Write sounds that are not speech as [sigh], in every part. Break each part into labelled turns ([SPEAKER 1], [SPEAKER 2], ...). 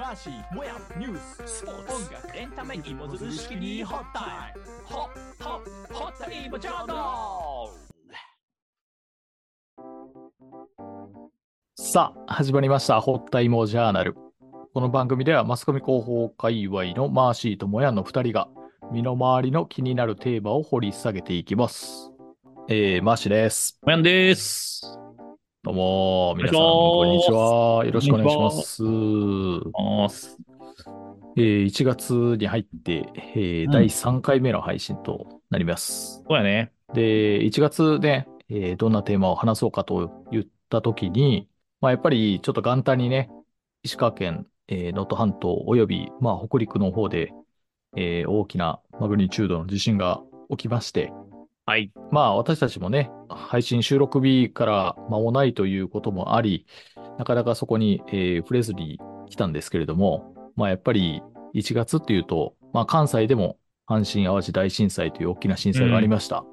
[SPEAKER 1] マーシー、もやニュース、スポーツ、音楽、エンタメ、芋づる式にホッタイム。ホッ、ホッ、ホッタイムジャーナさあ、始まりました。ホッタイモジャーナル。この番組ではマスコミ広報界隈のマーシーともやの2人が身の回りの気になるテーマを掘り下げていきます。えー、マーシーです。
[SPEAKER 2] もやんです。
[SPEAKER 1] どうも、皆さん、
[SPEAKER 2] お
[SPEAKER 1] こんにちは。よろしくお願いします。えー1月に入って、えー
[SPEAKER 2] うん
[SPEAKER 1] 第3回目の配信となります。
[SPEAKER 2] そうやね。
[SPEAKER 1] で、1月ね、えーどんなテーマを話そうかと言ったときに、まあ、やっぱりちょっと元旦にね、石川県、えー能登半島および、まあ、北陸の方で、えー大きなマグニチュードの地震が起きまして、
[SPEAKER 2] はい。
[SPEAKER 1] まあ私たちもね、配信収録日から間もないということもあり、なかなかそこに、えー触れずに来たんですけれども、まあやっぱり1月っていうと、まあ関西でも阪神・淡路大震災という大きな震災がありました。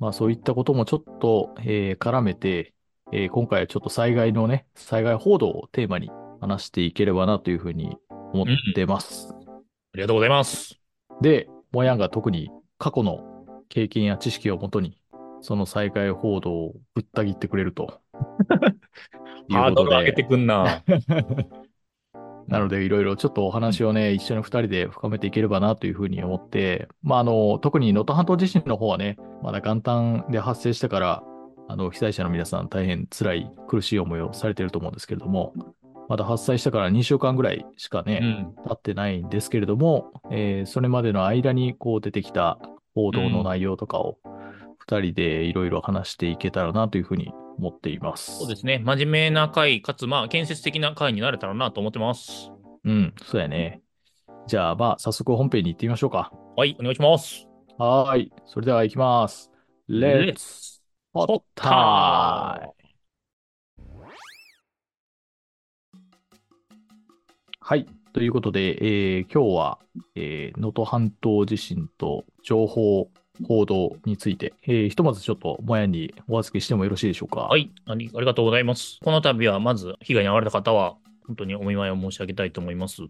[SPEAKER 1] まあそういったこともちょっと、えー絡めて、えー今回はちょっと災害のね、災害報道をテーマに話していければなというふうに思ってます。
[SPEAKER 2] ありがとうございます。
[SPEAKER 1] で、もやんが特に過去の経験や知識をもとに、その災害報道をぶった切ってくれると。[laughs]
[SPEAKER 2] ハードル上げてくんな。[laughs]
[SPEAKER 1] なので、いろいろちょっとお話をね、一緒に二人で深めていければなというふうに思って、まあ、あの、特に能登半島地震の方はね、まだ元旦で発生してから、あの、被災者の皆さん大変辛い、苦しい思いをされていると思うんですけれども、まだ発災してから2週間ぐらいしかね、
[SPEAKER 2] うん。
[SPEAKER 1] 経ってないんですけれども、えーそれまでの間にこう出てきた報道の内容とかを二人でいろいろ話していけたらなというふうに思っています。
[SPEAKER 2] そうですね。真面目な回、かつ、まあ、建設的な回になれたらなと思ってます。
[SPEAKER 1] うん、そうやね。じゃあ、まあ、早速本編に行ってみましょうか。
[SPEAKER 2] はい、お願いします。
[SPEAKER 1] はーい。それでは行きます。Let's Hot Time! はい。ということで、えー今日は、えー能登半島地震と情報、報道について、えーひとまずちょっともやにお預けしてもよろしいでしょうか？
[SPEAKER 2] はいあり、ありがとうございます。この度は、まず、被害に遭われた方は、本当にお見舞いを申し上げたいと思います。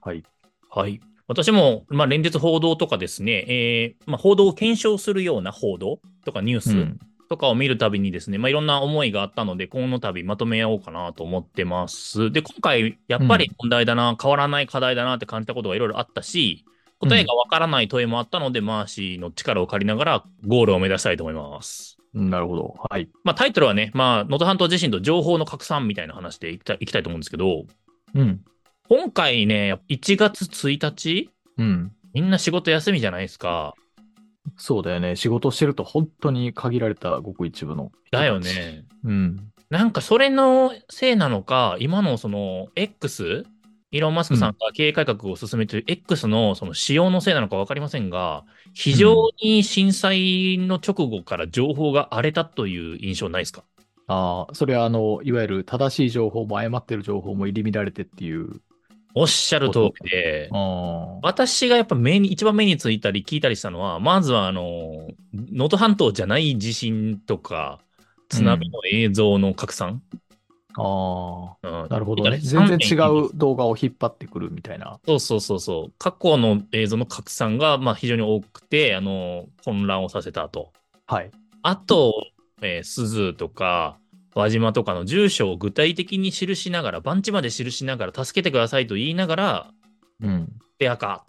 [SPEAKER 1] はい。
[SPEAKER 2] はい。私も、まあ、連日報道とかですね、えーまあ、報道を検証するような報道とかニュース、
[SPEAKER 1] うん。
[SPEAKER 2] とかを見るたびにですね、まあ、いろんな思いがあったので、この度まとめようかなと思ってます。で、今回、やっぱり問題だな、変わらない課題だなって感じたことがいろいろあったし、答えがわからない問いもあったので、マーシーの力を借りながらゴールを目指したいと思います。
[SPEAKER 1] なるほど。はい。
[SPEAKER 2] まあ、タイトルはね、まあ、能登半島地震と情報の拡散みたいな話でいきたいいきたいと思うんですけど、
[SPEAKER 1] うん。
[SPEAKER 2] 今回ね、1月1日、
[SPEAKER 1] うん。
[SPEAKER 2] みんな仕事休みじゃないですか。
[SPEAKER 1] そうだよね。仕事してると本当に限られたごく一部の
[SPEAKER 2] だよ。ね。
[SPEAKER 1] うん。
[SPEAKER 2] なんかそれのせいなのか、今のその X、イーロン・マスクさんが経営改革を進めている X のその仕様のせいなのか分かりませんが、非常に震災の直後から情報が荒れたという印象ないですか？
[SPEAKER 1] ああ、それはあの、いわゆる正しい情報も誤ってる情報も入り乱れてっていう。
[SPEAKER 2] おっしゃる通りで、
[SPEAKER 1] ああ。
[SPEAKER 2] 私がやっぱ目に、一番目についたり聞いたりしたのは、まずはあの、能登半島じゃない地震とか、津波の映像の拡散。
[SPEAKER 1] あ
[SPEAKER 2] うん
[SPEAKER 1] あ、なるほどね。
[SPEAKER 2] 三
[SPEAKER 1] 全然違
[SPEAKER 2] 点
[SPEAKER 1] う動画を引っ張ってくるみたいな。
[SPEAKER 2] そうそうそうそう。過去の映像の拡散が、まあ、非常に多くて、あの、混乱をさせたと。
[SPEAKER 1] はい。
[SPEAKER 2] あと、えー、鈴とか、輪島とかの住所を具体的に記しながら、番地まで記しながら、助けてくださいと言いながら、
[SPEAKER 1] うん。
[SPEAKER 2] ペアか。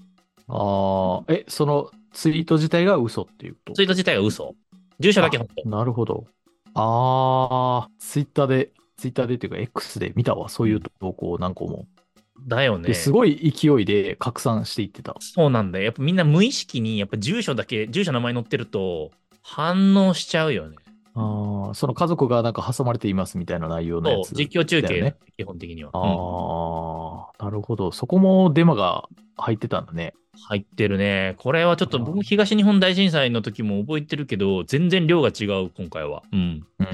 [SPEAKER 1] ああ、え、そのツイート自体が嘘っていうこと？
[SPEAKER 2] ツイート自体は嘘。住所だけ本当。
[SPEAKER 1] なるほど。ああ、ツイッターで、ツイッターでっていうか X で見たわ。そういう投稿を何個も。
[SPEAKER 2] だよね。
[SPEAKER 1] で、すごい勢いで拡散していってた。
[SPEAKER 2] そうなんだよ。やっぱみんな無意識に、やっぱ住所だけ、住所名前載ってると、反応しちゃうよね。
[SPEAKER 1] ああ、その家族がなんか挟まれていますみたいな内容のやつ、
[SPEAKER 2] そう実況中継、
[SPEAKER 1] ね
[SPEAKER 2] 基本的には。
[SPEAKER 1] あ
[SPEAKER 2] うん
[SPEAKER 1] あ、なるほど。そこもデマが入ってたんだね。
[SPEAKER 2] 入ってるね。これはちょっと僕も東日本大震災の時も覚えてるけど、全然量が違う、今回は。うん。
[SPEAKER 1] うん。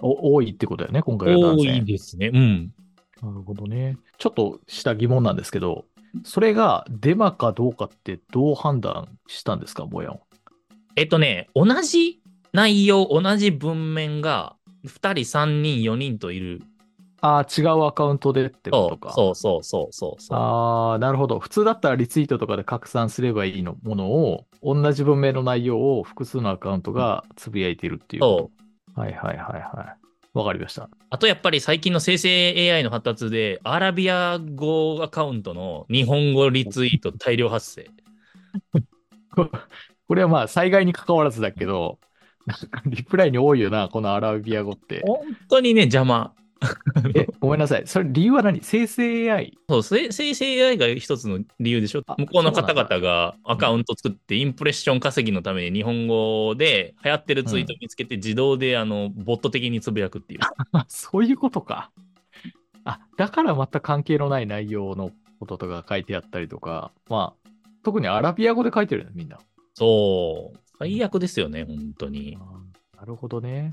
[SPEAKER 1] お多いってことだよね、今回は
[SPEAKER 2] 多。いですね。うん。
[SPEAKER 1] なるほどね。ちょっとした疑問なんですけど、それがデマかどうかってどう判断したんですか、もやん。
[SPEAKER 2] えっとね、同じ内容、同じ文面が2人、3人、4人といる
[SPEAKER 1] ああ、違うアカウントでってことか。
[SPEAKER 2] そうそうそうそうそう。
[SPEAKER 1] ああ、なるほど。普通だったらリツイートとかで拡散すればいいのものを、同じ文明の内容を複数のアカウントがつぶやいているっていうこ
[SPEAKER 2] そう。
[SPEAKER 1] と。はいはいはいはい。わかりました。
[SPEAKER 2] あとやっぱり最近の生成 AI の発達で、アラビア語アカウントの日本語リツイート大量発生。
[SPEAKER 1] こ [laughs] これはまあ災害に関わらずだけど、[laughs] リプライに多いよな、このアラビア語って。
[SPEAKER 2] 本当にね、邪魔。
[SPEAKER 1] え、ごめんなさい。それ理由は何？生成 AI?
[SPEAKER 2] そう、せ生成 AI が一つの理由でしょ？
[SPEAKER 1] あ。
[SPEAKER 2] 向こうの方々がアカウント作って、インプレッション稼ぎのために日本語で流行ってるツイート見つけて、自動であのボット的につぶやくっていう。
[SPEAKER 1] あ [laughs] そういうことか。あ、だからまた関係のない内容のこととか書いてあったりとか、まあ、特にアラビア語で書いてるよね、みんな。
[SPEAKER 2] そう。最悪ですよね、本当に。
[SPEAKER 1] なるほどね。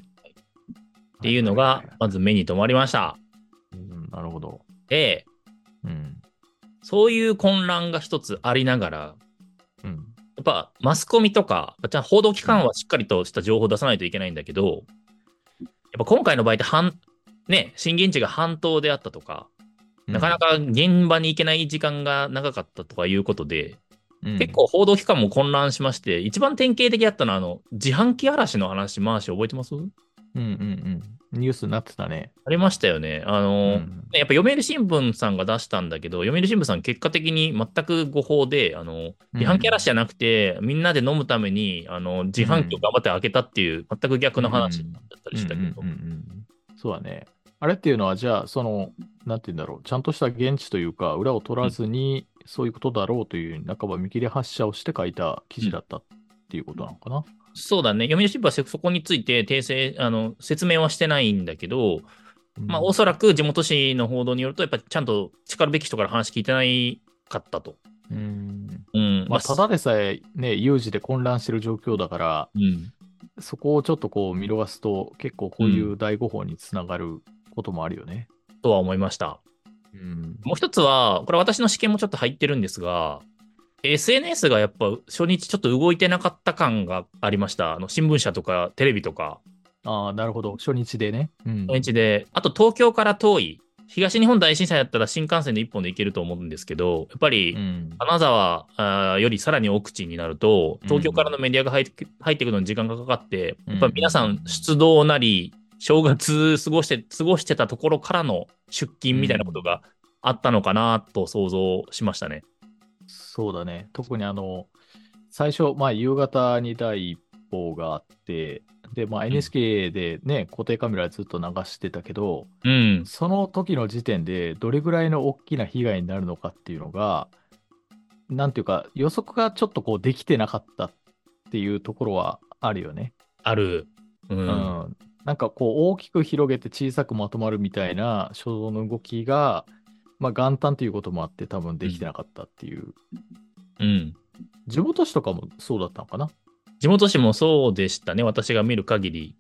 [SPEAKER 2] っていうのが、まず目に留まりました。
[SPEAKER 1] うん、なるほど。
[SPEAKER 2] で、
[SPEAKER 1] うん。
[SPEAKER 2] そういう混乱が一つありながら、
[SPEAKER 1] うん。
[SPEAKER 2] やっぱマスコミとか、じゃあ報道機関はしっかりとした情報を出さないといけないんだけど、やっぱ今回の場合って半、ね、震源地が半島であったとか、なかなか現場に行けない時間が長かったとかいうことで、
[SPEAKER 1] うん
[SPEAKER 2] 結構報道機関も混乱しまして、一番典型的だったのは、あの、自販機嵐の話、回し覚えてます？
[SPEAKER 1] うんうんうん。ニュースになってたね。
[SPEAKER 2] ありましたよね。あ
[SPEAKER 1] う
[SPEAKER 2] の、
[SPEAKER 1] ん
[SPEAKER 2] ねやっぱ読売新聞さんが出したんだけど、読売新聞さん結果的に全く誤報で、あの、自販機嵐じゃなくて、みんなで飲むために、あの、自販機を頑張って開けたっていう、全く逆の話だったりしたけど
[SPEAKER 1] うんうん。うんうんそうだね。あれっていうのは、じゃあ、その、なんて言うんだろう、ちゃんとした現地というか、裏を取らずに、そういうことだろうという、半ば見切り発車をして書いた記事だったっていうことなのかな。
[SPEAKER 2] そうだね。読売新聞はそこについて訂正、あの、説明はしてないんだけど、まあ、おそらく地元紙の報道によると、やっぱりちゃんと叱るべき人から話聞いてないかったと。
[SPEAKER 1] うん。
[SPEAKER 2] うん。
[SPEAKER 1] まあ、ただでさえね、有事で混乱してる状況だから、
[SPEAKER 2] うん。
[SPEAKER 1] そこをちょっとこう見逃すと、結構こういう第5報につながることもあるよね。
[SPEAKER 2] とは思いました。
[SPEAKER 1] うん。
[SPEAKER 2] もう一つは、これ私の試験もちょっと入ってるんですが、SNS がやっぱ初日ちょっと動いてなかった感がありました。あの新聞社とかテレビとか、
[SPEAKER 1] ああ、なるほど。初日でね。うん。
[SPEAKER 2] 初日で、あと東京から遠い、東日本大震災だったら新幹線で一本で行けると思うんですけど、やっぱり
[SPEAKER 1] うん。
[SPEAKER 2] 金沢あーよりさらに奥地になると、東京からのメディアが入って入ってくるのに時間がかかって、やっぱり皆さん出動なり、正月過ごして、過ごしてたところからの出勤みたいなことがあったのかなと想像しましたね。
[SPEAKER 1] そうだね。特にあの、最初、まあ、夕方に第一報があって、で、まあ、NHK でね、固定カメラずっと流してたけど、
[SPEAKER 2] うん。
[SPEAKER 1] その時の時点で、どれぐらいの大きな被害になるのかっていうのが、なんていうか、予測がちょっとこうできてなかったっていうところはあるよね。
[SPEAKER 2] ある。う。
[SPEAKER 1] うんん。なんかこう、大きく広げて小さくまとまるみたいな初動の動きが、まあ、元旦ということもあって、多分できてなかったっていう。
[SPEAKER 2] うん。
[SPEAKER 1] 地元紙とかもそうだったのかな？
[SPEAKER 2] 地元紙もそうでしたね、私が見る限り。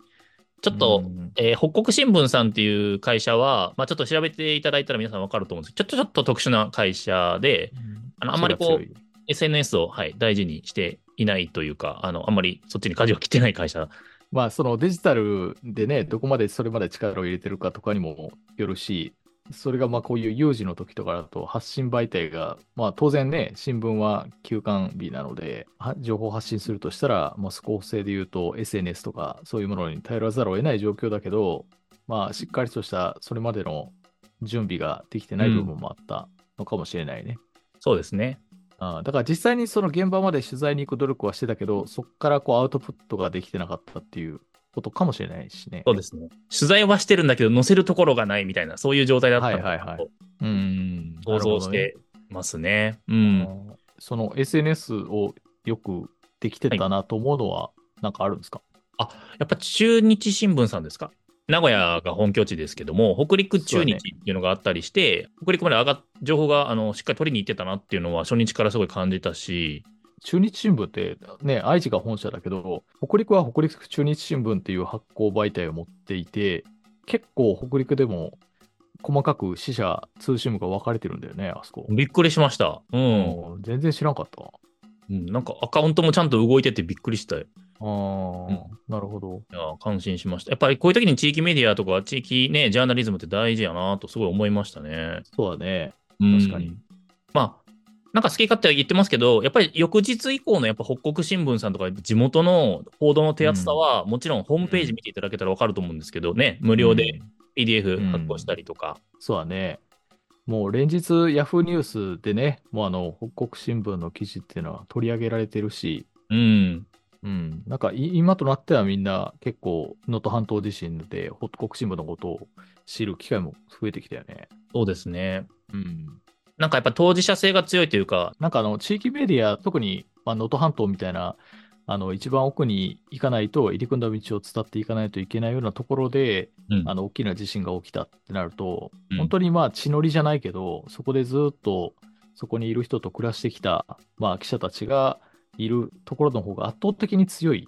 [SPEAKER 2] ちょっと、
[SPEAKER 1] うん
[SPEAKER 2] えー北国新聞さんっていう会社は、まあ、ちょっと調べていただいたら皆さんわかると思うんですけど、ちょっとちょっと特殊な会社で、あのあんまりこう SNS を、はい、大事にしていないというか、あのあんまりそっちに舵を切ってない会社。
[SPEAKER 1] まあ、そのデジタルでね、どこまでそれまで力を入れてるかとかにもよるし、それがまあこういう有事の時とかだと発信媒体が、まあ当然ね、新聞は休刊日なので、情報発信するとしたら、まあ、スコー性で言うと SNS とかそういうものに頼らざるを得ない状況だけど、まあしっかりとしたそれまでの準備ができてない部分もあったのかもしれないね。
[SPEAKER 2] そうですね。
[SPEAKER 1] ああだから実際にその現場まで取材に行く努力はしてたけど、そこからこうアウトプットができてなかったっていうことかもしれないしね。
[SPEAKER 2] そうですね。取材はしてるんだけど、載せるところがないみたいな、そういう状態だったの
[SPEAKER 1] はいはいはい
[SPEAKER 2] と
[SPEAKER 1] うん。
[SPEAKER 2] 想像してますね。うん。
[SPEAKER 1] その SNS をよくできてたなと思うのは、なんかあるんですか、
[SPEAKER 2] やっぱ中日新聞さんですか？名古屋が本拠地ですけども、北陸中日っていうのがあったりして、北陸まで上がっ情報があのしっかり取りに行ってたなっていうのは初日からすごい感じたし、
[SPEAKER 1] 中日新聞ってね、愛知が本社だけど、北陸は北陸中日新聞っていう発行媒体を持っていて、結構北陸でも細かく支社、通信部が分かれてるんだよね、あそこ。
[SPEAKER 2] びっくりしました。うん。
[SPEAKER 1] うん全然知らんかったわ。
[SPEAKER 2] うん、なんかアカウントもちゃんと動いててびっくりしたよ。
[SPEAKER 1] ああ、なるほど。
[SPEAKER 2] いや、感心しました。やっぱりこういう時に地域メディアとか地域ね、ジャーナリズムって大事やなとすごい思いましたね。
[SPEAKER 1] そうだね。
[SPEAKER 2] うん
[SPEAKER 1] 確かに。
[SPEAKER 2] まあ、なんか好き勝手言ってますけど、やっぱり翌日以降のやっぱ北国新聞さんとか地元の報道の手厚さは、もちろんホームページ見ていただけたらわかると思うんですけどね、無料で
[SPEAKER 1] うん
[SPEAKER 2] PDF 発行したりとか。
[SPEAKER 1] そうだね。もう連日、ヤフーニュースでね、もうあの、北国新聞の記事っていうのは取り上げられてるし、
[SPEAKER 2] うん。
[SPEAKER 1] うん。なんかい今となってはみんな結構、能登半島地震で北国新聞のことを知る機会も増えてきたよね。
[SPEAKER 2] そうですね。
[SPEAKER 1] うん。
[SPEAKER 2] なんかやっぱ当事者性が強いというか、
[SPEAKER 1] なんかあの、地域メディア、特にまあ能登半島みたいな、あの、一番奥に行かないと、入り組んだ道を伝っていかないといけないようなところで、
[SPEAKER 2] うん
[SPEAKER 1] あの、大きな地震が起きたってなると、
[SPEAKER 2] うん
[SPEAKER 1] 本当にまあ血のりじゃないけど、そこでずっとそこにいる人と暮らしてきた、まあ記者たちがいるところの方が圧倒的に強い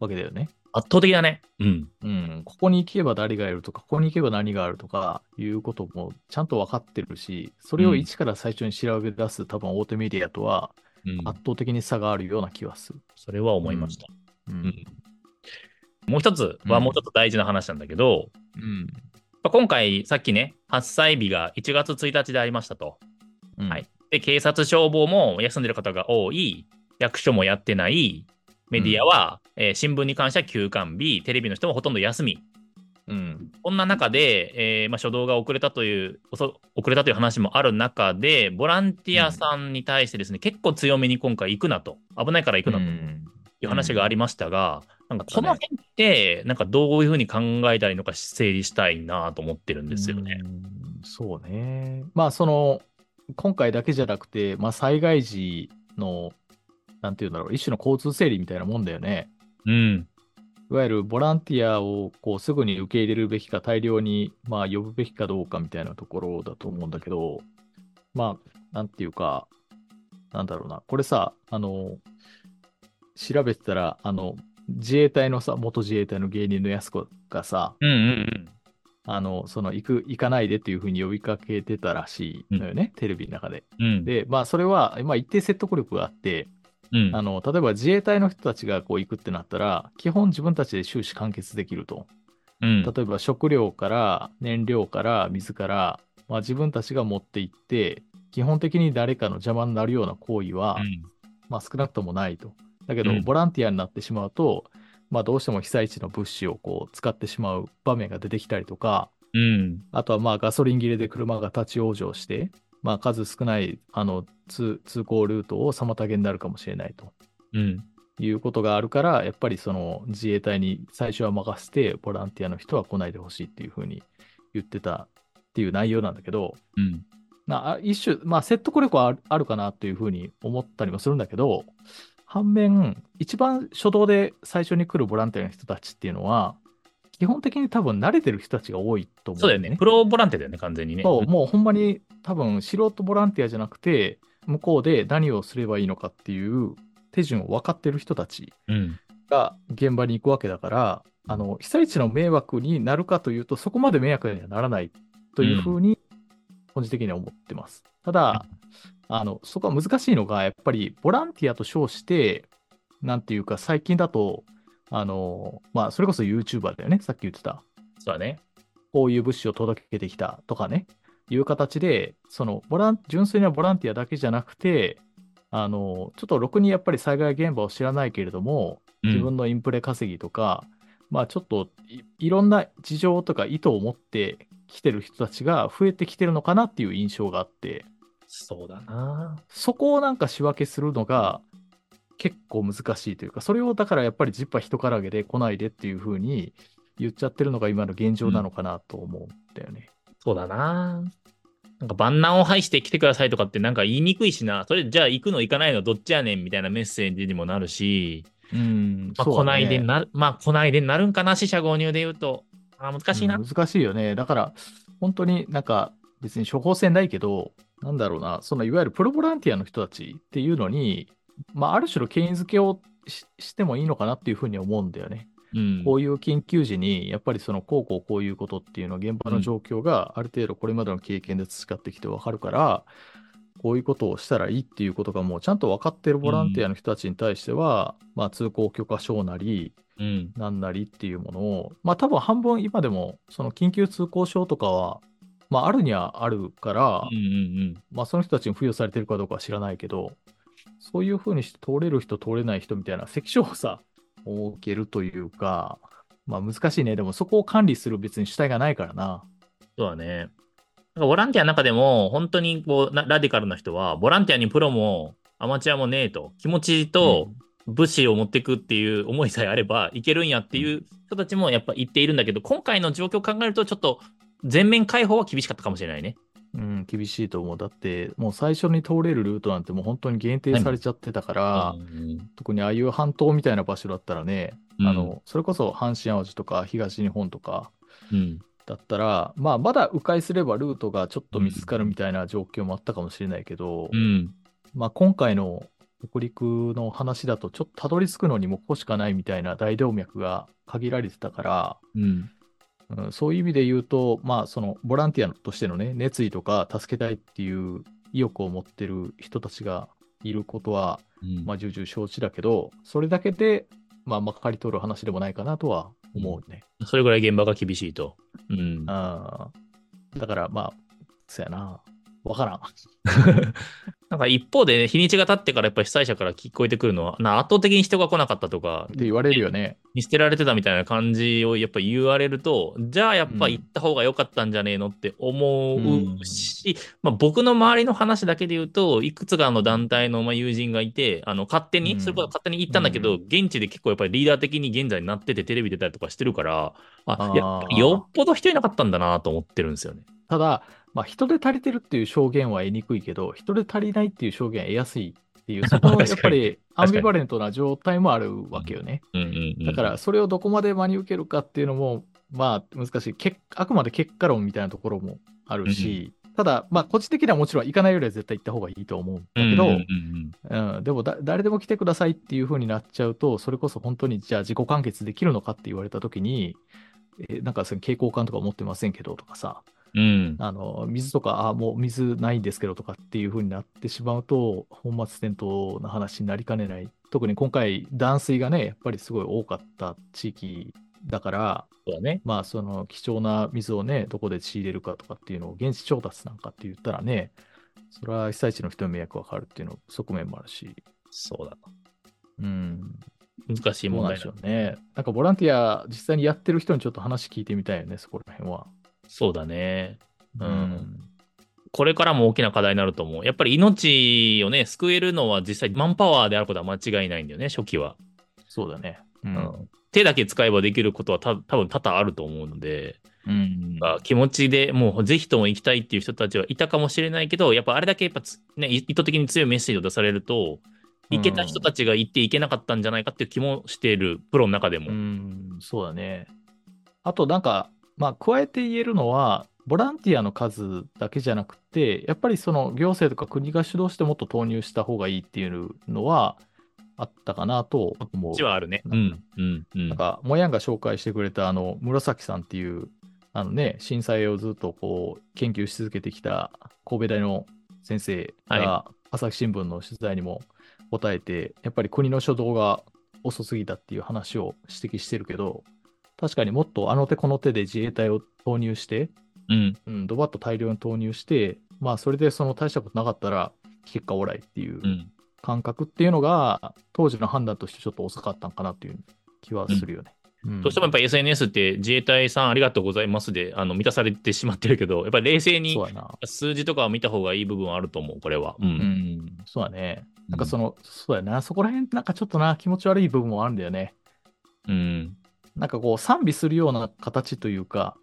[SPEAKER 1] わけだよね。
[SPEAKER 2] 圧倒的だね。うん。
[SPEAKER 1] うん、ここに行けば誰がいるとか、ここに行けば何があるとかいうこともちゃんと分かってるし、それを一から最初に調べ出す、多分大手メディアとは
[SPEAKER 2] うん、
[SPEAKER 1] 圧倒的に差があるような気はする。
[SPEAKER 2] それは思いました。
[SPEAKER 1] う
[SPEAKER 2] うんんもう一つはもうちょっと大事な話なんだけど、
[SPEAKER 1] うん
[SPEAKER 2] まあ今回さっきね、発災日が1月1日でありましたと。
[SPEAKER 1] うん
[SPEAKER 2] はい。で、警察、消防も休んでる方が多い、役所もやってない、メディアは、えー新聞に関しては休館日、テレビの人もほとんど休み。
[SPEAKER 1] うん
[SPEAKER 2] こんな中で、えーまあ、初動が遅れたという、遅遅れたという話もある中で、ボランティアさんに対してですね、結構強めに今回行くなと、危ないから行くなという話がありましたが、なんかこの辺って、なんかどういうふうに考えたらいいのか整理したいなと思ってるんですよね。
[SPEAKER 1] うんそうね。まあ、その、今回だけじゃなくて、まあ、災害時の、なんていうんだろう、一種の交通整理みたいなもんだよね。
[SPEAKER 2] うん。
[SPEAKER 1] いわゆるボランティアをこうすぐに受け入れるべきか、大量にまあ呼ぶべきかどうかみたいなところだと思うんだけど、まあ、なんていうか、なんだろうな、これさ、あの、調べてたら、あの、自衛隊のさ、元自衛隊の芸人のやす子がさ、
[SPEAKER 2] うんうん
[SPEAKER 1] あの、その、行く、行かないでっていうふうに呼びかけてたらしいのよね、テレビの中で。
[SPEAKER 2] うん。うん。
[SPEAKER 1] で、まあ、それは、まあ、一定説得力があって、
[SPEAKER 2] うん
[SPEAKER 1] あの、例えば自衛隊の人たちがこう行くってなったら、基本自分たちで収支完結できると。
[SPEAKER 2] うん
[SPEAKER 1] 例えば食料から燃料から水から、まあ、自分たちが持って行って、基本的に誰かの邪魔になるような行為は、
[SPEAKER 2] うん
[SPEAKER 1] まあ、少なくともないと。だけど、
[SPEAKER 2] うん
[SPEAKER 1] ボランティアになってしまうと、まあ、どうしても被災地の物資をこう使ってしまう場面が出てきたりとか、
[SPEAKER 2] うん。
[SPEAKER 1] あとはまあガソリン切れで車が立ち往生して、まあ、数少ないあの通通行ルートを妨げになるかもしれないと。
[SPEAKER 2] うん。
[SPEAKER 1] いうことがあるから、やっぱりその自衛隊に最初は任せて、ボランティアの人は来ないでほしいっていうふうに言ってたっていう内容なんだけど、
[SPEAKER 2] うん。
[SPEAKER 1] なあ一種、まあ説得力はあるかなというふうに思ったりもするんだけど、反面、一番初動で最初に来るボランティアの人たちっていうのは、基本的に多分慣れてる人たちが多いと思うん
[SPEAKER 2] そうだよね。プロボランティアだよね、完全にね。
[SPEAKER 1] そう、もうほんまに多分素人ボランティアじゃなくて、向こうで何をすればいいのかっていう手順を分かってる人たち
[SPEAKER 2] うん。
[SPEAKER 1] が現場に行くわけだから、あの被災地の迷惑になるかというと、そこまで迷惑にはならないというふうに、本質的には思ってます。ただ、あのそこは難しいのが、やっぱりボランティアと称して、なんていうか、最近だと、あのまあ、それこそ YouTuber だよね、さっき言ってた。
[SPEAKER 2] そうだね。
[SPEAKER 1] こういう物資を届けてきたとかね、いう形で、そのボラン純粋なボランティアだけじゃなくて、あのちょっとろくにやっぱり災害現場を知らないけれども、自分のインプレ稼ぎとか、まあちょっといいろんな事情とか意図を持って来てる人たちが増えてきてるのかなっていう印象があって、
[SPEAKER 2] そうだな。
[SPEAKER 1] そこをなんか仕分けするのが結構難しいというか、それをだからやっぱりジッパー人からげで来ないでっていうふうに言っちゃってるのが今の現状なのかなと思うんだよね。
[SPEAKER 2] そうだな。なんか万難を排して来てくださいとかってなんか言いにくいしな。それじゃあ行くの行かないのどっちやねんみたいなメッセージにもなるし、
[SPEAKER 1] うん、
[SPEAKER 2] まあ、来ないでなる、まあ来ないでなるんかな、死者購入で言うと。あー難しいな。
[SPEAKER 1] うん難しいよね。だから、本当になんか別に処方箋ないけど、なんだろうな、そのいわゆるプロボランティアの人たちっていうのに、まあ、ある種の権威づけをししてもいいのかなっていうふうに思うんだよね。
[SPEAKER 2] うん。
[SPEAKER 1] こういう緊急時に、やっぱりそのこうこうこういうことっていうのは現場の状況がある程度これまでの経験で培ってきてわかるから、こういうことをしたらいいっていうことがもうちゃんと分かってるボランティアの人たちに対しては、まあ通行許可証なり、
[SPEAKER 2] うん。
[SPEAKER 1] なんなりっていうものを、まあ多分半分今でもその緊急通行証とかは、まああるにはあるから、
[SPEAKER 2] うんうん
[SPEAKER 1] まあその人たちに付与されてるかどうかは知らないけど、そういうふうにして通れる人、通れない人みたいな関所をさ、設けるというか、まあ難しいね。でもそこを管理する別に主体がないからな。
[SPEAKER 2] そうだね。なんかボランティアの中でも、本当にこうなラディカルな人は、ボランティアにプロもアマチュアもねえと、気持ちと物資を持っていくっていう思いさえあればいけるんやっていう人たちもやっぱ言っているんだけど、今回の状況を考えると、ちょっと全面開放は厳しかったかもしれないね。
[SPEAKER 1] うん、厳しいと思う。だって、もう最初に通れるルートなんてもう本当に限定されちゃってたから、
[SPEAKER 2] うん。
[SPEAKER 1] 特にああいう半島みたいな場所だったらね、
[SPEAKER 2] うん。
[SPEAKER 1] あの、それこそ阪神・淡路とか東日本とか
[SPEAKER 2] うん。
[SPEAKER 1] だったら、まあ、まだ迂回すればルートがちょっと見つかるみたいな状況もあったかもしれないけど、
[SPEAKER 2] うん。
[SPEAKER 1] まあ、今回の北陸の話だと、ちょっとたどり着くのにもここしかないみたいな大動脈が限られてたから、
[SPEAKER 2] うん
[SPEAKER 1] うん、そういう意味で言うと、まあ、そのボランティアとしてのね、熱意とか助けたいっていう意欲を持ってる人たちがいることは、
[SPEAKER 2] うん
[SPEAKER 1] まあ、重々承知だけど、それだけで、まあ、まかり通る話でもないかなとは思うね。
[SPEAKER 2] それぐらい現場が厳しいと。うん
[SPEAKER 1] あーだから、まあ、そやな。わからん。[laughs]
[SPEAKER 2] なんか一方で、ね、日にちが経ってからやっぱり被災者から聞こえてくるのは、な圧倒的に人が来なかったとか、
[SPEAKER 1] って言われるよね。
[SPEAKER 2] 見捨てられてたみたいな感じをやっぱ言われると、じゃあやっぱ行った方が良かったんじゃねえのって思うし、まあ、僕の周りの話だけで言うと、いくつかの団体のまあ友人がいて、あの勝手に、
[SPEAKER 1] うん。
[SPEAKER 2] それこそ勝手に行ったんだけど、
[SPEAKER 1] うん。
[SPEAKER 2] 現地で結構やっぱりリーダー的に現在になっててテレビ出たりとかしてるから、あやよっぽど人いなかったんだなと思ってるんですよね。
[SPEAKER 1] ただ、まあ、人で足りてるっていう証言は得にくいけど、人で足りないっていう証言は得やすいっていう、そこの [laughs] やっぱりアンビバレントな状態もあるわけよね。
[SPEAKER 2] うんうんうん、
[SPEAKER 1] だから、それをどこまで真に受けるかっていうのも、まあ、難しい。けあくまで結果論みたいなところもあるし、ただ、まあ、個人的にはもちろん行かないよりは絶対行った方がいいと思う。んだけど、
[SPEAKER 2] うんうん。うん
[SPEAKER 1] うん、でもだ誰でも来てくださいっていう風になっちゃうと、それこそ本当にじゃあ自己完結できるのかって言われたときに、えーなんかその蛍光管とか持ってませんけどとかさ、
[SPEAKER 2] うん
[SPEAKER 1] あの水とか、あもう水ないんですけどとかっていう風になってしまうと、本末転倒な話になりかねない。特に今回、断水がね、やっぱりすごい多かった地域だから、
[SPEAKER 2] そね。
[SPEAKER 1] まあ、その貴重な水をね、どこで仕入れるかとかっていうのを現地調達なんかって言ったらね、それは被災地の人に迷惑がかかるっていうの側面もあるし、
[SPEAKER 2] そうだ
[SPEAKER 1] うん、
[SPEAKER 2] な。難しい問題
[SPEAKER 1] なんでしょうね。なんかボランティア実際にやってる人にちょっと話聞いてみたいよね、そこら辺は。
[SPEAKER 2] そうだね。
[SPEAKER 1] う
[SPEAKER 2] うんこれからも大きな課題になると思う。やっぱり命をね、救えるのは実際マンパワーであることは間違いないんだよね、初期は。
[SPEAKER 1] そうだね。う
[SPEAKER 2] うん手だけ使えばできることはた多分多々あると思うので、
[SPEAKER 1] うん
[SPEAKER 2] まあ気持ちでもうぜひとも行きたいっていう人たちはいたかもしれないけど、やっぱあれだけやっぱつ、ね、い意図的に強いメッセージを出されると、行けた人たちが行って行けなかったんじゃないかっていう気もしている、プロの中でも。
[SPEAKER 1] うん、そうだね。あとなんか、まあ、加えて言えるのは、ボランティアの数だけじゃなくて、やっぱりその行政とか国が主導してもっと投入した方がいいっていうのはあったかなと思う
[SPEAKER 2] ち。はあるね。う
[SPEAKER 1] ん、
[SPEAKER 2] うん、うん
[SPEAKER 1] なん。か、もやんが紹介してくれた、あの、紫さんっていう、あのね、震災をずっとこう、研究し続けてきた神戸大の先生が、朝日新聞の取材にも答えて、やっぱり国の初動が遅すぎたっていう話を指摘してるけど、確かにもっとあの手この手で自衛隊を投入して、
[SPEAKER 2] うん、
[SPEAKER 1] うん、ドバッと大量に投入して、まあ、それでその大したことなかったら、結果オーライっていう
[SPEAKER 2] うん。
[SPEAKER 1] 感覚っていうのが、当時の判断としてちょっと遅かったんかなっていう気はするよね。うん
[SPEAKER 2] どうしてもやっぱり SNS って自衛隊さんありがとうございますであの満たされてしまってるけど、やっぱり冷静に。数字とかを見た方がいい部分はあると思う、これは。う。
[SPEAKER 1] うんん、そうだね。なんかその、そうやな、そこら辺なんかちょっとな、気持ち悪い部分もあるんだよね。
[SPEAKER 2] うん。
[SPEAKER 1] なんかこう、賛美するような形というか、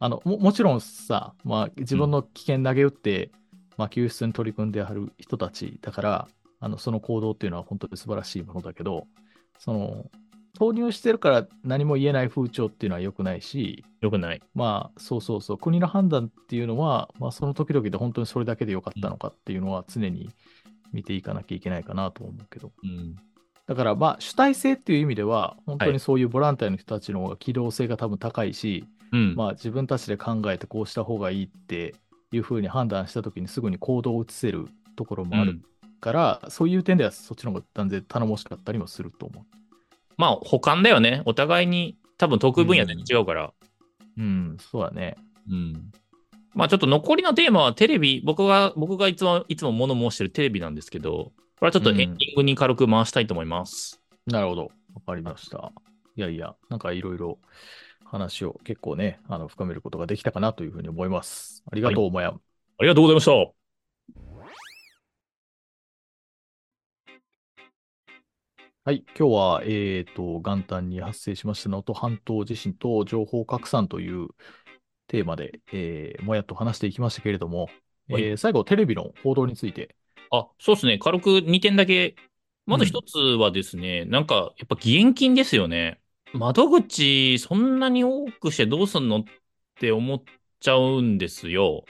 [SPEAKER 1] あのももちろんさ、まあ、自分の危険投げ打って、まあ、救出に取り組んである人たちだから、あのその行動っていうのは本当に素晴らしいものだけど、その、投入してるから何も言えない風潮っていうのは良くないし、
[SPEAKER 2] よくない。
[SPEAKER 1] まあ、そうそうそう、国の判断っていうのは、まあ、その時々で本当にそれだけで良かったのかっていうのは常に見ていかなきゃいけないかなと思うけど。
[SPEAKER 2] うん。
[SPEAKER 1] だから、まあ、主体性っていう意味では、本当
[SPEAKER 2] はい
[SPEAKER 1] にそういうボランティアの人たちの方が機動性が多分高いし、
[SPEAKER 2] うん。
[SPEAKER 1] まあ、自分たちで考えてこうした方がいいっていうふうに判断した時にすぐに行動を移せるところもあるから、そういう点ではそっちの方が断然頼もしかったりもすると思
[SPEAKER 2] まあ、補完だよね。お互いに、多分得意分野全然違うから。
[SPEAKER 1] う。うん、そうだね。
[SPEAKER 2] うん。まあちょっと残りのテーマはテレビ、僕が、僕がいつも、いつも物申してるテレビなんですけど、これはちょっとエンディングに軽く回したいと思います。
[SPEAKER 1] なるほど。わかりました。いやいや、なんかいろいろ話を結構ね、あの深めることができたかなというふうに思います。ありがとう、もやん。
[SPEAKER 2] ありがとうございました。
[SPEAKER 1] はい、今日は、えーと、元旦に発生しました能登半島地震と情報拡散というテーマで、えーもやっと話していきましたけれども、
[SPEAKER 2] はい
[SPEAKER 1] えー最後、テレビの報道について。
[SPEAKER 2] あ、そうですね。軽く2点だけ。まず一つはですね、なんか、やっぱ義援金ですよね。窓口、そんなに多くしてどうすんのって思っちゃうんですよ。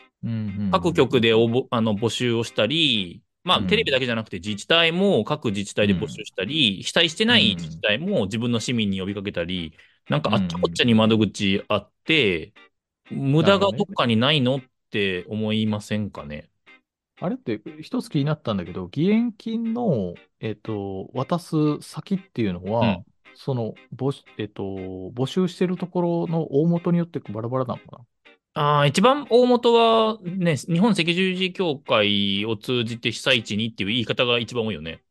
[SPEAKER 2] 各局で応募あの募集をしたり、まあ、
[SPEAKER 1] うん
[SPEAKER 2] テレビだけじゃなくて自治体も各自治体で募集したり、被災してない自治体も自分の市民に呼びかけたり、なんかあっちゃこっちゃに窓口あって、無駄がどっかにないのって思いませんかね。
[SPEAKER 1] あれって一つ気になったんだけど、義援金の、えっと、渡す先っていうのは、
[SPEAKER 2] うん
[SPEAKER 1] その募集、えっと、募集してるところの大元によってバラバラなのか
[SPEAKER 2] ああ、一番大元はね、日本赤十字協会を通じて被災地にっていう言い方が一番多いよね。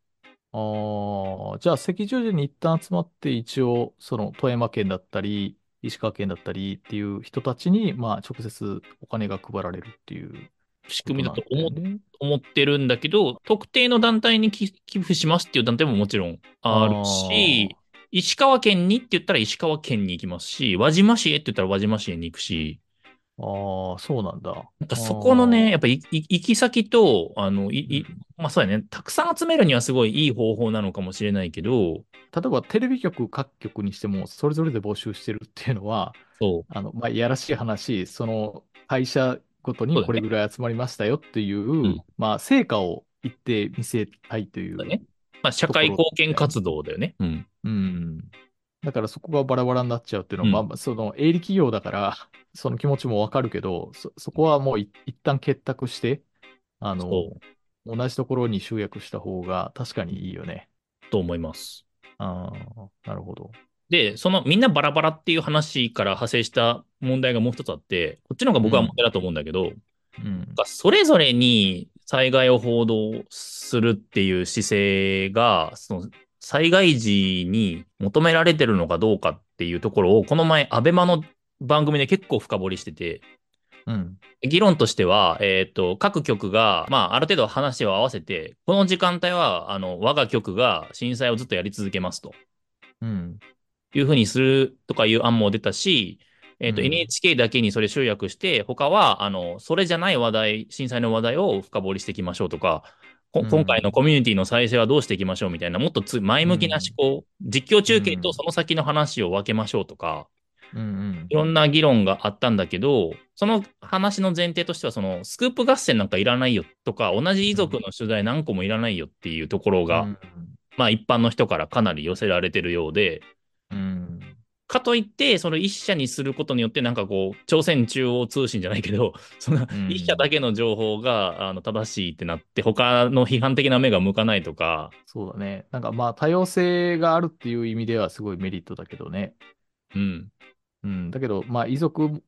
[SPEAKER 1] あ、じゃあ赤十字に一旦集まって、一応、その富山県だったり、石川県だったりっていう人たちに、まあ、直接お金が配られるっていう
[SPEAKER 2] 仕組みだと思
[SPEAKER 1] ね。
[SPEAKER 2] 思ってるんだけど、特定の団体に寄寄付しますっていう団体ももちろんあるし、石川県にって言ったら石川県に行きますし、輪島市へって言ったら輪島市へに行くし、
[SPEAKER 1] ああ、そうなんだ。
[SPEAKER 2] なんかそこの
[SPEAKER 1] あ
[SPEAKER 2] ね、
[SPEAKER 1] ー。
[SPEAKER 2] やっぱりい行き先と、あの、いいまあそうやね、たくさん集めるにはすごいいい方法なのかもしれないけど、
[SPEAKER 1] 例えばテレビ局各局にしても、それぞれで募集してるっていうのは、
[SPEAKER 2] そう、
[SPEAKER 1] あの、まあ、いやらしい話、その会社ごとにこれぐらい集まりましたよっていう、
[SPEAKER 2] ん
[SPEAKER 1] まあ、成果を言って見せたいという。
[SPEAKER 2] だね。まあ社会貢献活動だよね。うん。
[SPEAKER 1] うん。だからそこがバラバラになっちゃうっていうのは、
[SPEAKER 2] うん
[SPEAKER 1] まあ、その営利企業だから、[laughs] その気持ちもわかるけど、そ、そこはもうい一旦結託して、あの
[SPEAKER 2] そ、
[SPEAKER 1] 同じところに集約した方が確かにいいよね。
[SPEAKER 2] と思います。
[SPEAKER 1] ああ、なるほど。
[SPEAKER 2] で、そのみんなバラバラっていう話から派生した問題がもう一つあって、こっちの方が僕は問題だと思うんだけど、
[SPEAKER 1] うん
[SPEAKER 2] それぞれに災害を報道するっていう姿勢が、その災害時に求められてるのかどうかっていうところを、この前、アベマの番組で結構深掘りしてて、
[SPEAKER 1] うん。
[SPEAKER 2] 議論としては、えっ、と、各局が、まあ、ある程度話を合わせて、この時間帯は、あの、我が局が震災をずっとやり続けますと
[SPEAKER 1] うん。
[SPEAKER 2] いうふうにするとかいう案も出たし、えっ、と、
[SPEAKER 1] うん。
[SPEAKER 2] NHK だけにそれ集約して、他は、あの、それじゃない話題、震災の話題を深掘りしていきましょうとか、こ
[SPEAKER 1] うん。
[SPEAKER 2] 今回のコミュニティの再生はどうしていきましょうみたいな、もっとつ前向きな思考、実況中継とその先の話を分けましょうとか、
[SPEAKER 1] うん。うん。
[SPEAKER 2] いろんな議論があったんだけど、その話の前提としては、そのスクープ合戦なんかいらないよとか、同じ遺族の取材何個もいらないよっていうところが、
[SPEAKER 1] うん。
[SPEAKER 2] まあ一般の人からかなり寄せられてるようで、
[SPEAKER 1] うん。
[SPEAKER 2] かといって、その一社にすることによって、なんかこう、朝鮮中央通信じゃないけど、[laughs] その
[SPEAKER 1] うん
[SPEAKER 2] 一社だけの情報があの正しいってなって、他の批判的な目が向かないとか、
[SPEAKER 1] そうだね。なんかまあ多様性があるっていう意味ではすごいメリットだけどね。
[SPEAKER 2] うん、
[SPEAKER 1] うん。だけど、まあ遺族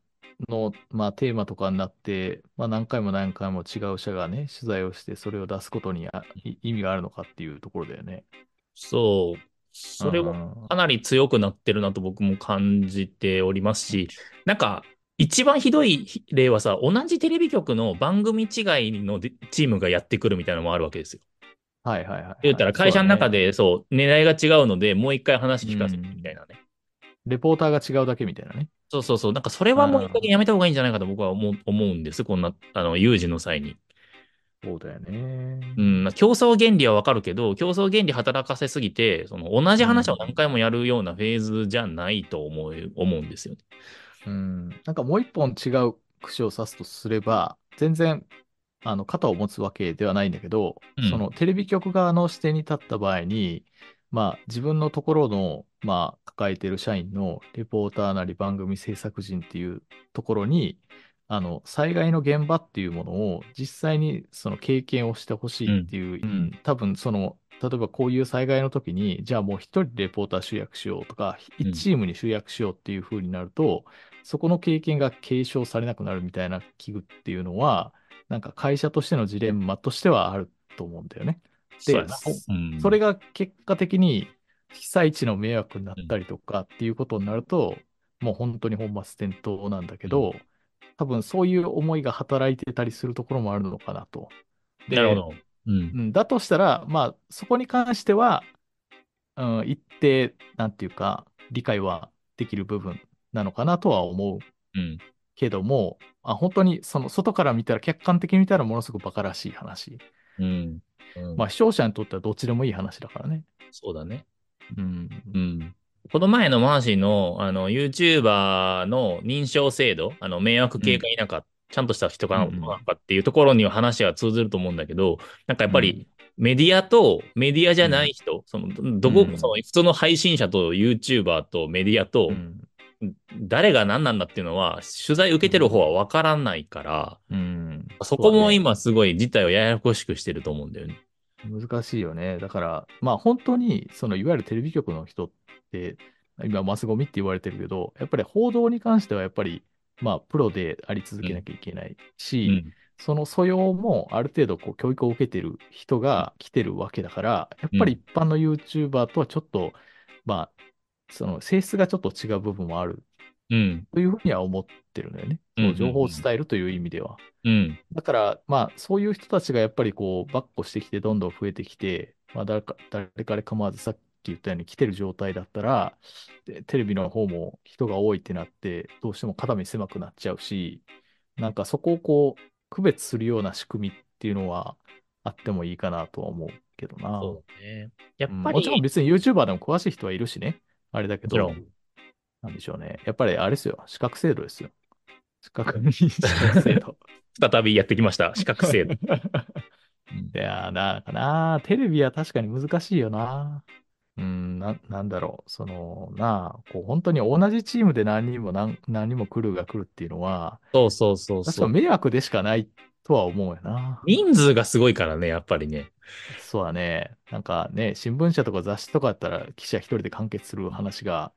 [SPEAKER 1] の、まあ、テーマとかになって、まあ何回も何回も違う社がね、取材をしてそれを出すことに意味があるのかっていうところだよね。
[SPEAKER 2] そう、それも
[SPEAKER 1] も
[SPEAKER 2] かなり強くなってるなと僕も感じておりますし、なんか、一番ひどい例はさ、同じテレビ局の番組違いのでチームがやってくるみたいなのもあるわけですよ。
[SPEAKER 1] はいはいはいはい。
[SPEAKER 2] 言ったら会社の中で
[SPEAKER 1] そう
[SPEAKER 2] そう、狙いが違うので、もう一回話聞かせるみたいなね。
[SPEAKER 1] レポーターが違うだけみたいなね。
[SPEAKER 2] そうそうそう。なんかそれはもういい加減やめた方がいいんじゃないかと僕は思う思うんです。こんな、あの、有事の際に。
[SPEAKER 1] そうだよね。
[SPEAKER 2] うん、まあ競争原理はわかるけど、競争原理働かせすぎて、その同じ話を何回もやるようなフェーズじゃないと思う、思うんですよね。
[SPEAKER 1] うん。なんかもう一本違う串を刺すとすれば、全然、あの、肩を持つわけではないんだけど、
[SPEAKER 2] うん
[SPEAKER 1] そのテレビ局側の視点に立った場合に、まあ、自分のところの、まあ、抱えている社員のレポーターなり番組制作人っていうところに、あの、災害の現場っていうものを実際にその経験をしてほしいっていう、うん。多分その、例えばこういう災害の時に、じゃあもう一人レポーター集約しようとか、
[SPEAKER 2] うん。
[SPEAKER 1] 一チームに集約しようっていう風になると、そこの経験が継承されなくなるみたいな危惧っていうのは、なんか会社としてのジレンマとしてはあると思うんだよね。で
[SPEAKER 2] そ
[SPEAKER 1] れが結果的に被災地の迷惑になったりとかっていうことになると、もう本当に本末転倒なんだけど、多分そういう思いが働いてたりするところもあるのかなと。で
[SPEAKER 2] なるほど。うん。
[SPEAKER 1] うん、だとしたら、まあ、そこに関しては、うん、一定、なんていうか、理解はできる部分なのかなとは思う
[SPEAKER 2] うん。
[SPEAKER 1] けども、あ本当にその外から見たら、客観的に見たらものすごく馬鹿らしい話。
[SPEAKER 2] うん。うん
[SPEAKER 1] まあ、視聴者にとってはどっちでもいい話だからね。
[SPEAKER 2] そうだね。
[SPEAKER 1] うん。
[SPEAKER 2] うん。この前のマーシーの、あの、YouTuber の認証制度、あの、迷惑系か否か、ちゃんとした人かなかっていうところには話は通ずると思うんだけど、なんかやっぱり、メディアとメディアじゃない人、その、どこ、
[SPEAKER 1] うん
[SPEAKER 2] その、普通の配信者と YouTuber とメディアと
[SPEAKER 1] う、ん、
[SPEAKER 2] 誰が何なんだっていうのは、取材受けてる方は分からないから、
[SPEAKER 1] うん。
[SPEAKER 2] そこも今すごい事態をややこしくしてると思うんだよね。
[SPEAKER 1] 難しいよね。だから、まあ本当に、そのいわゆるテレビ局の人って、今マスゴミって言われてるけど、やっぱり報道に関してはやっぱり、まあプロであり続けなきゃいけないし、
[SPEAKER 2] うん。
[SPEAKER 1] その素養もある程度こう教育を受けてる人が来てるわけだから、やっぱり一般の YouTuber とはちょっと、まあ、その性質がちょっと違う部分もある
[SPEAKER 2] うん。
[SPEAKER 1] というふうには思ってるんだよね。
[SPEAKER 2] うんうんうん
[SPEAKER 1] その情報を伝えるという意味では。
[SPEAKER 2] うん。
[SPEAKER 1] だから、まあ、そういう人たちがやっぱりこう、バッコしてきて、どんどん増えてきて、まあ、誰か、誰彼構わずさっき言ったように来てる状態だったら、でテレビの方も人が多いってなって、どうしても肩身狭くなっちゃうし、なんかそこをこう、区別するような仕組みっていうのはあってもいいかなとは思うけどな。
[SPEAKER 2] そうだね。やっ
[SPEAKER 1] うん
[SPEAKER 2] ぱり、
[SPEAKER 1] もちろん別に YouTuber でも詳しい人はいるしね。あれだけどなんでしょうね。やっぱりあれですよ。資格制度ですよ。資格制度。[laughs]
[SPEAKER 2] 再びやってきました。資格制度。[laughs]
[SPEAKER 1] いやー、なんかな、テレビは確かに難しいよな。うん、な、なんだろう、その、なあ、こう、本当に同じチームで何人も何、何人も来るが来るっていうのは、
[SPEAKER 2] そうそうそうそう。
[SPEAKER 1] 確か迷惑でしかないとは思うよな。
[SPEAKER 2] 人数がすごいからね、やっぱりね。
[SPEAKER 1] そうだね。なんかね、新聞社とか雑誌とかだったら記者一人で完結する話が、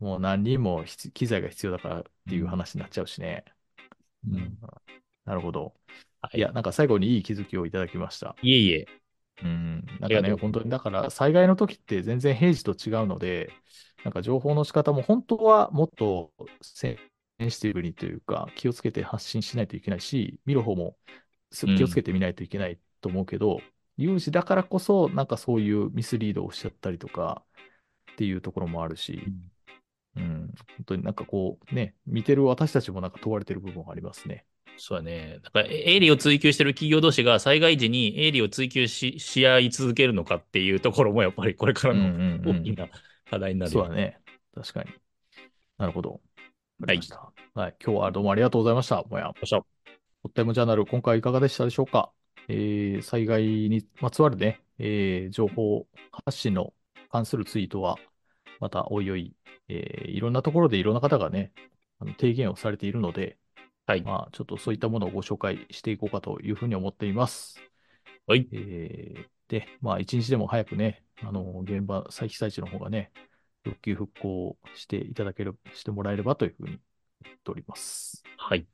[SPEAKER 1] もう何人も必機材が必要だからっていう話になっちゃうしね。
[SPEAKER 2] うん
[SPEAKER 1] うんなるほど。
[SPEAKER 2] はい
[SPEAKER 1] いや、なんか最後にいい気づきをいただきました。
[SPEAKER 2] いえいえ。
[SPEAKER 1] うん、なんかね、本当に、だから災害の時って全然平時と違うので、なんか情報の仕方も本当はもっとセンシティブにというか、気をつけて発信しないといけないし、見る方も気をつけて見ないといけないと思うけど、有事だからこそ、なんかそういうミスリードをしちゃったりとかっていうところもあるし、うん、本当になんかこうね、見てる私たちもなんか問われてる部分はありますね。
[SPEAKER 2] そうだね。だから、え営利を追求してる企業同士が災害時に営利を追求しし合い続けるのかっていうところも、やっぱりこれからの
[SPEAKER 1] うんうんうん
[SPEAKER 2] 大きな課題になるよ
[SPEAKER 1] そうだね。確かに。なるほど。
[SPEAKER 2] はい。
[SPEAKER 1] はい。今日はどうもありがとうございました。もや。
[SPEAKER 2] よっしゃ
[SPEAKER 1] ホットタイムジャーナル、今回いかがでしたでしょうか？えー、災害にまつわるね、えー情報発信の関するツイートは、またおいおい、えーいろんなところでいろんな方がね、あの提言をされているので、
[SPEAKER 2] はい。
[SPEAKER 1] まあ、ちょっとそういったものをご紹介していこうかというふうに思っています。
[SPEAKER 2] はい。
[SPEAKER 1] えーで、まあ、一日でも早くね、あの、現場、再被災地の方がね、復旧復興していただける、してもらえればというふうに言っております。
[SPEAKER 2] はい。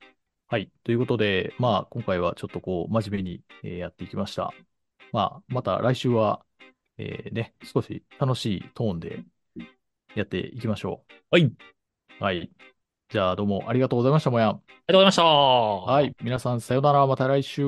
[SPEAKER 1] はい。ということで、まあ、今回はちょっとこう、真面目に、えーやっていきました。まあ、また来週は、えーね、少し楽しいトーンでやっていきましょ
[SPEAKER 2] はい。
[SPEAKER 1] はい。じゃあ、どうもありがとうございました、もやん。
[SPEAKER 2] がとうございました。
[SPEAKER 1] はい。皆さん、さようなら。また来週。